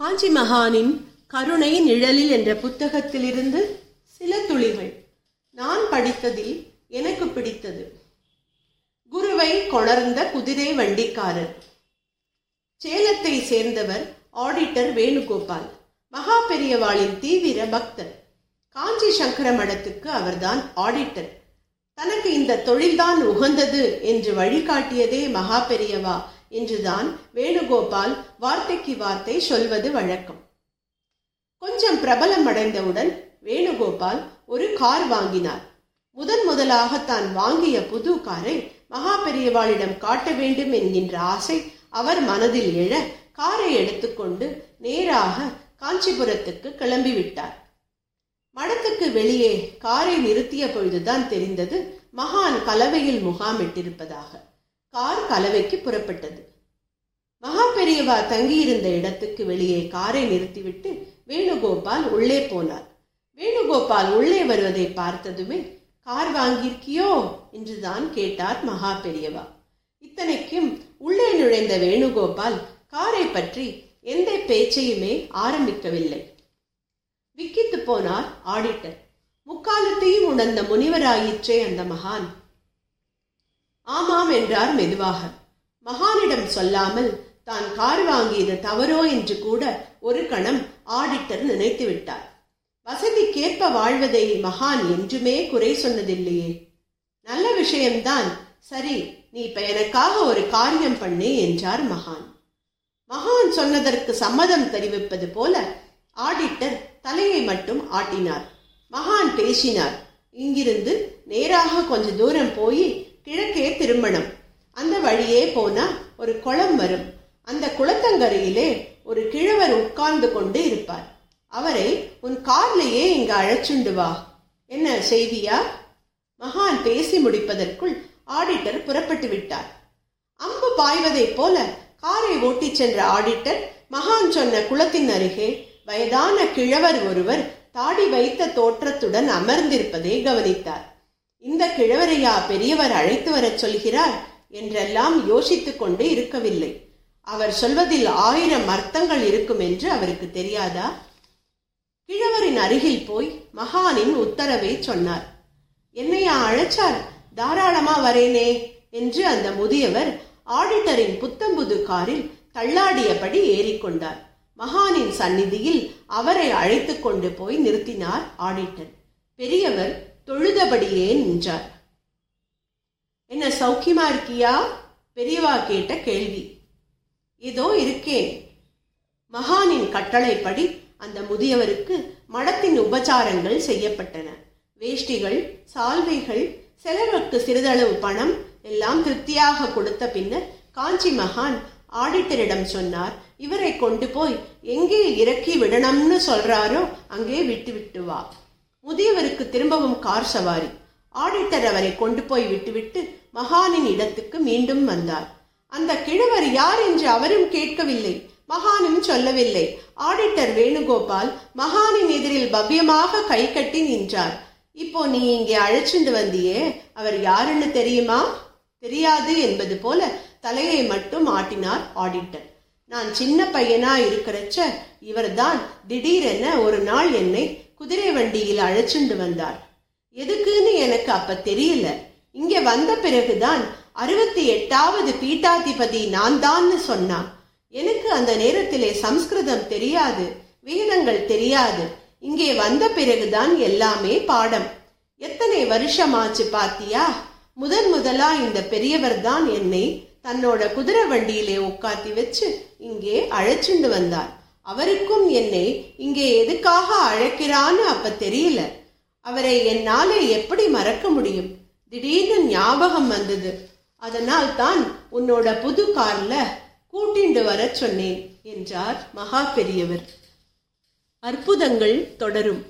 காஞ்சி மகானின் கருணை நிழலில் என்ற புத்தகத்திலிருந்து சில துளிகள் நான் படித்ததில் எனக்கு பிடித்தது. குருவை கொணர்ந்த குதிரை வண்டிக்காரர். சேலத்தை சேர்ந்தவர் ஆடிட்டர் வேணுகோபால். மகா பெரியவாளின் தீவிர பக்தர். காஞ்சி சங்கர மடத்துக்கு அவர்தான் ஆடிட்டர். தனக்கு இந்த தொழில்தான் உகந்தது என்று வழிகாட்டியதே மகா பெரியவா என்றுதான் வேணுகோபால் வார்த்தைக்கு வார்த்தை சொல்வது வழக்கம். கொஞ்சம் பிரபலம் அடைந்தவுடன் வேணுகோபால் ஒரு கார் வாங்கினார். முதன் முதலாக தான் வாங்கிய புது காரை மகா பெரியவாளிடம் காட்ட வேண்டும் என்கின்ற ஆசை அவர் மனதில் எழ காரை எடுத்துக்கொண்டு நேராக காஞ்சிபுரத்துக்கு கிளம்பிவிட்டார். மடத்துக்கு வெளியே காரை நிறுத்திய பொழுதுதான் தெரிந்தது மகான் கலவையில் முகாமிட்டிருப்பதாக. கார் கலவைக்கு புறப்பட்டது. மகா பெரியவா தங்கியிருந்த இடத்துக்கு வெளியே காரை நிறுத்திவிட்டு வேணுகோபால் உள்ளே போனார். வேணுகோபால் உள்ளே வருவதை பார்த்ததுமே கார் வாங்கியிருக்கியோ? என்றுதான் கேட்டார் மகா பெரியவா இத்தனைக்கும் உள்ளே நுழைந்த வேணுகோபால் காரை பற்றி எந்த பேச்சையுமே ஆரம்பிக்கவில்லை. விக்கித்து போனார் ஆடிட்டர். முக்காலத்தையும் உணர்ந்த முனிவராயிற்றே அந்த மகான். ஆமாம் என்றார் மெதுவாக. மகானிடம் சொல்லாமல் தான் கார் வாங்கியது தவறோ என்று கூட ஒரு கணம் ஆடிட்டர் நினைத்து விட்டார். வசதிக்கேற்ப வாழ்வதை மகான் என்றுமே குறை சொன்னதில்லையே. நல்ல விஷயம்தான். சரி நீ இப்ப எனக்காக ஒரு காரியம் பண்ணு என்றார் மகான். மகான் சொன்னதற்கு சம்மதம் தெரிவிப்பது போல ஆடிட்டர் தலையை மட்டும் ஆட்டினார். மகான் பேசினார். இங்கிருந்து நேராக கொஞ்ச தூரம் போய் கிழக்கே திருமணம். அந்த வழியே போனா ஒரு குளம் வரும். அந்த குளத்தங்கரையிலே ஒரு கிழவர் உட்கார்ந்து கொண்டு இருப்பார். அவரை உன் கார்லேயே இங்கு அழைச்சுண்டு வா. என்ன செய்தியா? மகான் பேசி முடிப்பதற்குள் ஆடிட்டர் புறப்பட்டு விட்டார். அம்பு பாய்வதைப் போல காரை ஓட்டிச் சென்ற ஆடிட்டர் மகான் சொன்ன குளத்தின் அருகே வயதான கிழவர் ஒருவர் தாடி வைத்த தோற்றத்துடன் அமர்ந்திருப்பதை கவனித்தார். இந்த கிழவரையா பெரியவர் அழைத்து வரச் சொல்கிறார்? என்றெல்லாம் யோசித்துக் கொண்டு இருக்கவில்லை. அவர் சொல்வதில் ஆயிரம் அர்த்தங்கள் இருக்கும் என்று அவருக்கு தெரியாதா? கிழவரின் அருகில் போய் மகானின் உத்தரவை சொன்னார். என்னையா அழைச்சார்? தாராளமா வரேனே என்று அந்த முதியவர் ஆடிட்டரின் புத்தம்புது காரில் தள்ளாடியபடி ஏறிக்கொண்டார். மகானின் சந்நிதியில் அவரை அழைத்து கொண்டு போய் நிறுத்தினார் ஆடிட்டர். பெரியவர் தொழுதபடியே நின்றார். என்ன சௌக்கியமா இருக்கியா? பெரியவா கேட்ட கேள்வி. இதோ இருக்கே. மகானின் கட்டளைப்படி அந்த முதியவருக்கு மடத்தின் உபச்சாரங்கள் செய்யப்பட்டன. வேஷ்டிகள் சால்வைகள் செலவுக்கு சிறிதளவு பணம் எல்லாம் திருப்தியாக கொடுத்த பின்னர் காஞ்சி மகான் ஆடிட்டரிடம் சொன்னார் இவரை கொண்டு போய் எங்கே இறக்கி விடணும்னு சொல்றாரோ அங்கே விட்டு விட்டு வா. முதியவருக்கு திரும்பவும் கார் சவாரி. ஆடிட்டர் அவரை கொண்டு போய் விட்டுவிட்டு மகானின் இடத்துக்கு மீண்டும் வந்தார். அந்த கிழவர் யார் என்று அவரும் கேட்கவில்லை. மகானும் சொல்லவில்லை. ஆடிட்டர் வேணுகோபால் மகானின் எதிரில் பவ்யமாக கை கட்டி நின்றார். இப்போ நீ இங்கே அழைச்சிட்டு வந்தியே அவர் யாருன்னு தெரியுமா? தெரியாது என்பது போல தலையை மட்டும் ஆட்டினார் ஆடிட்டர். நான் சின்ன பையனா இருக்கிறச்ச இவர்தான் திடீரென ஒரு நாள் என்னை குதிரை வண்டியில் அழைச்சிண்டு வந்தார். எதுக்குன்னு எனக்கு அப்ப தெரியல. இங்கே வந்த பிறகுதான் அறுபத்தி எட்டாவது பீட்டாதிபதி நான் தான்னு சொன்னான். எனக்கு அந்த நேரத்திலே சம்ஸ்கிருதம் தெரியாது வேதங்கள் தெரியாது. இங்கே வந்த பிறகுதான் எல்லாமே பாடம். எத்தனை வருஷமாச்சு பாத்தியா? முதன் முதலா இந்த பெரியவர் தான் என்னை தன்னோட குதிரை வண்டியிலே உட்காத்தி வச்சு இங்கே அழைச்சிண்டு வந்தார். அவருக்கும் என்னை இங்கே எதுக்காக அழைக்கிறான்னு அப்ப தெரியல. அவரை என்னாலே எப்படி மறக்க முடியும்? திடீர்னு ஞாபகம் வந்தது. அதனால் தான் உன்னோட புது கார்ல கூட்டிண்டு வர சொன்னேன் என்றார் மகா பெரியவர். அற்புதங்கள் தொடரும்.